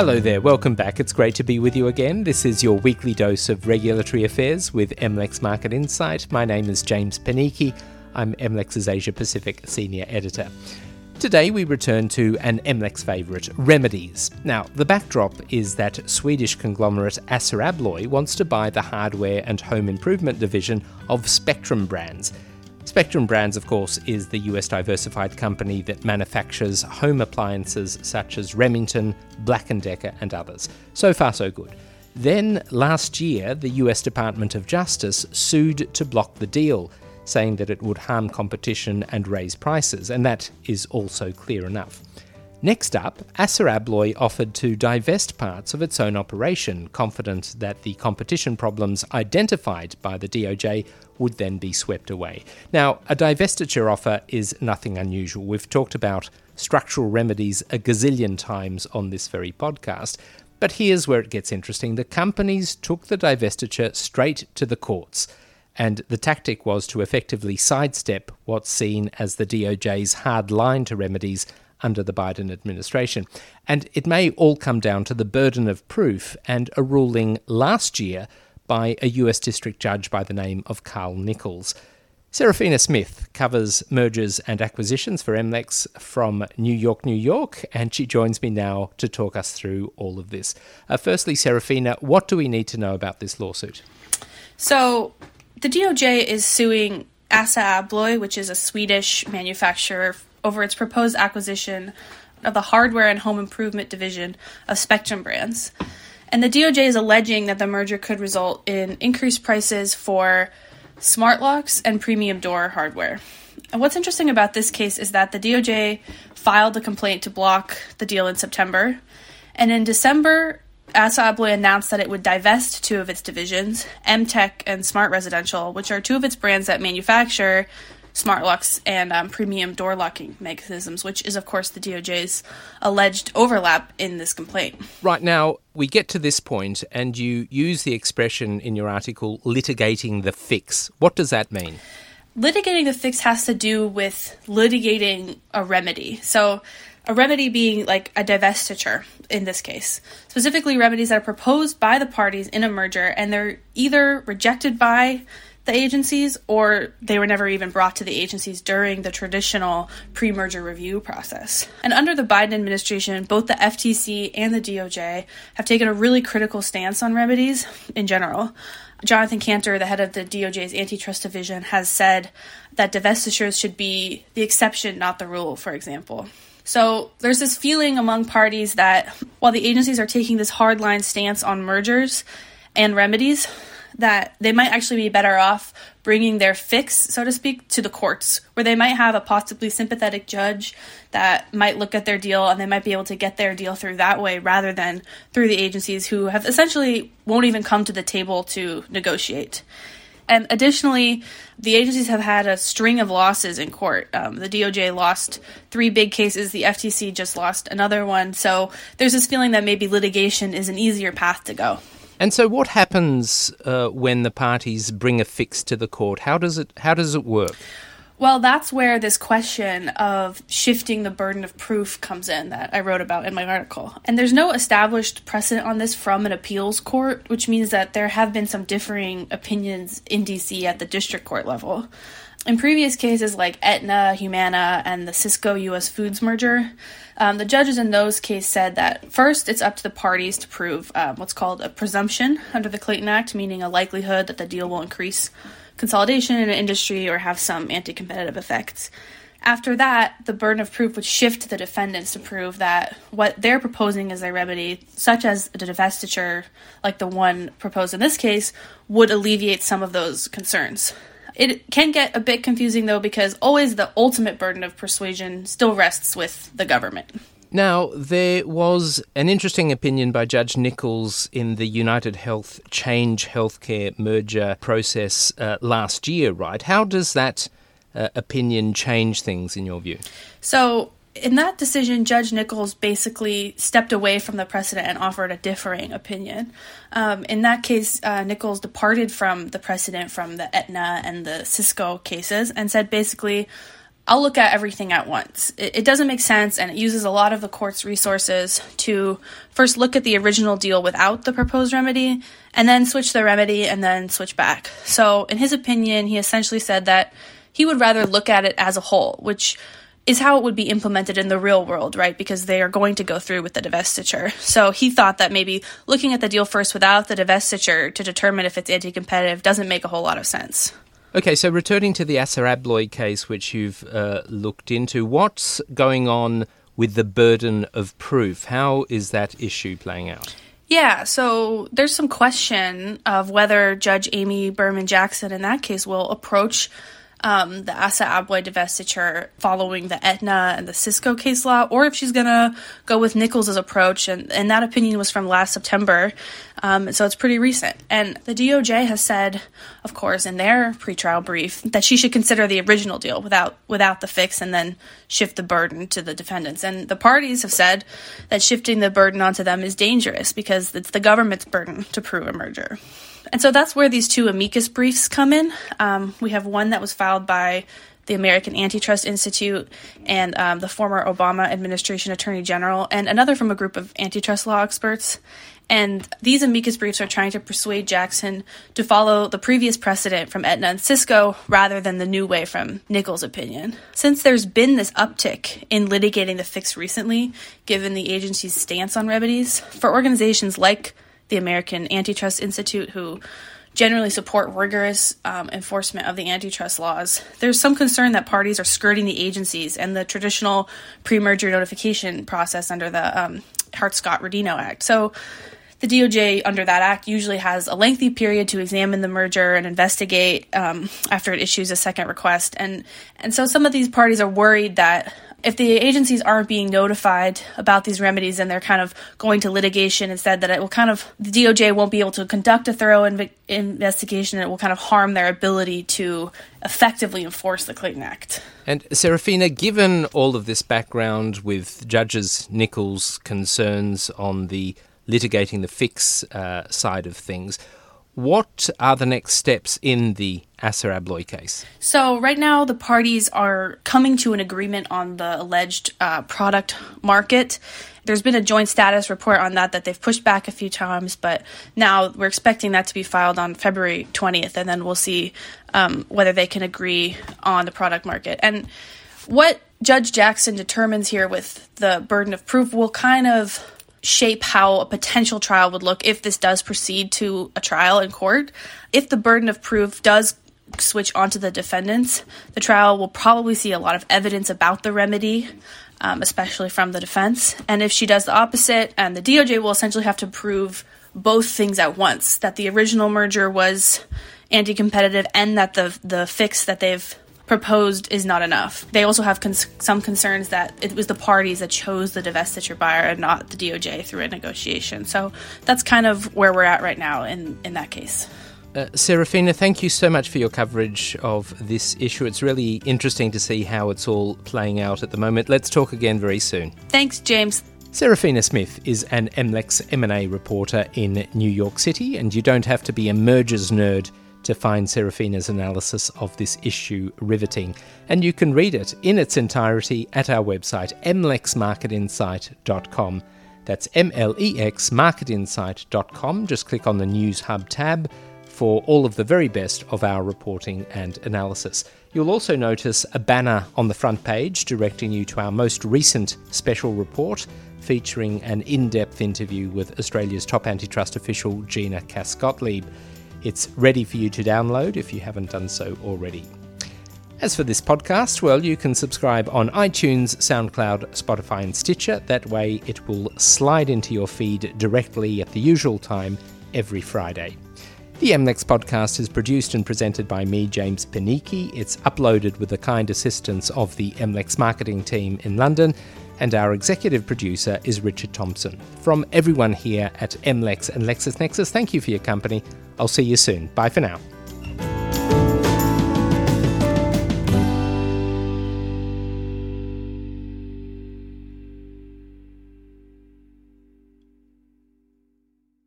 Hello there, welcome back. It's great to be with you again. This is your weekly dose of regulatory affairs with MLEX Market Insight. My name is James Panichi. I'm MLEX's Asia Pacific Senior Editor. Today we return to an MLEX favourite, remedies. Now, the backdrop is that Swedish conglomerate Assa Abloy wants to buy the hardware and home improvement division of Spectrum Brands. Spectrum Brands, of course, is the US diversified company that manufactures home appliances such as Remington, Black & Decker and others. So far so good. Then last year, the US Department of Justice sued to block the deal, saying that it would harm competition and raise prices, and that is also clear enough. Next up, Assa Abloy offered to divest parts of its own operation, confident that the competition problems identified by the DOJ would then be swept away. Now, a divestiture offer is nothing unusual. We've talked about structural remedies a gazillion times on this very podcast. But here's where it gets interesting. The companies took the divestiture straight to the courts, and the tactic was to effectively sidestep what's seen as the DOJ's hard line to remedies under the Biden administration. And it may all come down to the burden of proof and a ruling last year by a US district judge by the name of Carl Nichols. Serafina Smith covers mergers and acquisitions for MLEX from New York, New York, and she joins me now to talk us through all of this. Uh, firstly, Serafina, what do we need to know about this lawsuit? So, the DOJ is suing Assa Abloy, which is a Swedish manufacturer over its proposed acquisition of the hardware and home improvement division of Spectrum Brands. And the DOJ is alleging that the merger could result in increased prices for smart locks and premium door hardware. And what's interesting about this case is that the DOJ filed a complaint to block the deal in September. And in December, Assa Abloy announced that it would divest two of its divisions, Emtek and Smart Residential, which are two of its brands that manufacture smart locks and um, premium door locking mechanisms, which is, of course, the DOJ's alleged overlap in this complaint. Right now, we get to this point, and you use the expression in your article litigating the fix. What does that mean? Litigating the fix has to do with litigating a remedy. So, a remedy being like a divestiture in this case. Specifically, remedies that are proposed by the parties in a merger and they're either rejected by the agencies or they were never even brought to the agencies during the traditional pre merger review process. And under the Biden administration, both the FTC and the DOJ have taken a really critical stance on remedies in general. Jonathan Kanter, the head of the DOJ's antitrust division, has said that divestitures should be the exception, not the rule, for example. So there's this feeling among parties that while the agencies are taking this hardline stance on mergers and remedies, that they might actually be better off bringing their fix, so to speak, to the courts, where they might have a possibly sympathetic judge that might look at their deal and they might be able to get their deal through that way rather than through the agencies who have essentially won't even come to the table to negotiate. And additionally, the agencies have had a string of losses in court. Um, the DOJ lost three big cases, the FTC just lost another one. So there's this feeling that maybe litigation is an easier path to go. And so, what happens uh, when the parties bring a fix to the court? How does it How does it work? Well, that's where this question of shifting the burden of proof comes in that I wrote about in my article. And there's no established precedent on this from an appeals court, which means that there have been some differing opinions in DC at the district court level. In previous cases like Aetna, Humana, and the Sysco US Foods merger, um, the judges in those cases said that first, it's up to the parties to prove um, what's called a presumption under the Clayton Act, meaning a likelihood that the deal will increase consolidation in an industry or have some anti competitive effects. After that, the burden of proof would shift to the defendants to prove that what they're proposing as a remedy, such as a divestiture, like the one proposed in this case, would alleviate some of those concerns. It can get a bit confusing though because always the ultimate burden of persuasion still rests with the government. Now, there was an interesting opinion by Judge Nichols in the United Health Change Healthcare merger process uh, last year, right? How does that uh, opinion change things in your view? So, in that decision, Judge Nichols basically stepped away from the precedent and offered a differing opinion. Um, in that case, uh, Nichols departed from the precedent from the Aetna and the Sysco cases and said basically, I'll look at everything at once. It, it, doesn't make sense, and it uses a lot of the court's resources to first look at the original deal without the proposed remedy, and then switch the remedy, and then switch back. So, in his opinion, he essentially said that he would rather look at it as a whole, which is how it would be implemented in the real world, right? Because they are going to go through with the divestiture. So he thought that maybe looking at the deal first without the divestiture to determine if it's anti competitive doesn't make a whole lot of sense. Okay, so returning to the Assa Abloy case, which you've uh, looked into, what's going on with the burden of proof? How is that issue playing out? Yeah, so there's some question of whether Judge Amy Berman Jackson in that case will approach um, the Assa Abloy divestiture following the Aetna and the Sysco case law, or if she's going to go with Nichols' approach. And, and that opinion was from last September, um, so it's pretty recent. And the DOJ has said, of course, in their pretrial brief, that she should consider the original deal without without the fix, and then shift the burden to the defendants. And the parties have said that shifting the burden onto them is dangerous because it's the government's burden to prove a merger. And so that's where these two amicus briefs come in. Um, we have one that was filed by the American Antitrust Institute and um, the former Obama administration attorney general, and another from a group of antitrust law experts. And these amicus briefs are trying to persuade Jackson to follow the previous precedent from Aetna and Sysco rather than the new way from Nichols' opinion. Since there's been this uptick in litigating the fix recently, given the agency's stance on remedies, for organizations like the American Antitrust Institute, who generally support rigorous um, enforcement of the antitrust laws. There's some concern that parties are skirting the agencies and the traditional pre merger notification process under the um, Hart Scott Rodino Act. So the DOJ, under that act, usually has a lengthy period to examine the merger and investigate um, after it issues a second request. And, and so some of these parties are worried that if the agencies aren't being notified about these remedies and they're kind of going to litigation instead, that it will kind of, the DOJ won't be able to conduct a thorough inv- investigation and it will kind of harm their ability to effectively enforce the Clayton Act. And Serafina, given all of this background with Judges Nichols' concerns on the litigating the fix uh, side of things, what are the next steps in the Assa Abloy case? So, right now, the parties are coming to an agreement on the alleged uh, product market. There's been a joint status report on that that they've pushed back a few times, but now we're expecting that to be filed on February 20th, and then we'll see um, whether they can agree on the product market. And what Judge Jackson determines here with the burden of proof will kind of shape how a potential trial would look if this does proceed to a trial in court. If the burden of proof does switch onto the defendants, the trial will probably see a lot of evidence about the remedy, um, especially from the defense. And if she does the opposite, and the DOJ will essentially have to prove both things at once that the original merger was anti competitive and that the, the fix that they've proposed is not enough. They also have cons- some concerns that it was the parties that chose the divestiture buyer and not the DOJ through a negotiation. So that's kind of where we're at right now in, in that case. Uh, Serafina, thank you so much for your coverage of this issue. It's really interesting to see how it's all playing out at the moment. Let's talk again very soon. Thanks, James. Serafina Smith is an MLEX M&A reporter in New York City, and you don't have to be a mergers nerd to find Serafina's analysis of this issue riveting. And you can read it in its entirety at our website, mlexmarketinsight.com. That's M-L-E-X marketinsight.com. Just click on the News Hub tab for all of the very best of our reporting and analysis. You'll also notice a banner on the front page directing you to our most recent special report featuring an in depth interview with Australia's top antitrust official, Gina Cass-Gottlieb. It's ready for you to download if you haven't done so already. As for this podcast, well, you can subscribe on iTunes, SoundCloud, Spotify, and Stitcher. That way, it will slide into your feed directly at the usual time every Friday. The MLEX podcast is produced and presented by me, James Panichi. It's uploaded with the kind assistance of the MLEX marketing team in London, and our executive producer is Richard Thompson. From everyone here at MLEX and LexisNexis, thank you for your company. I'll see you soon. Bye for now.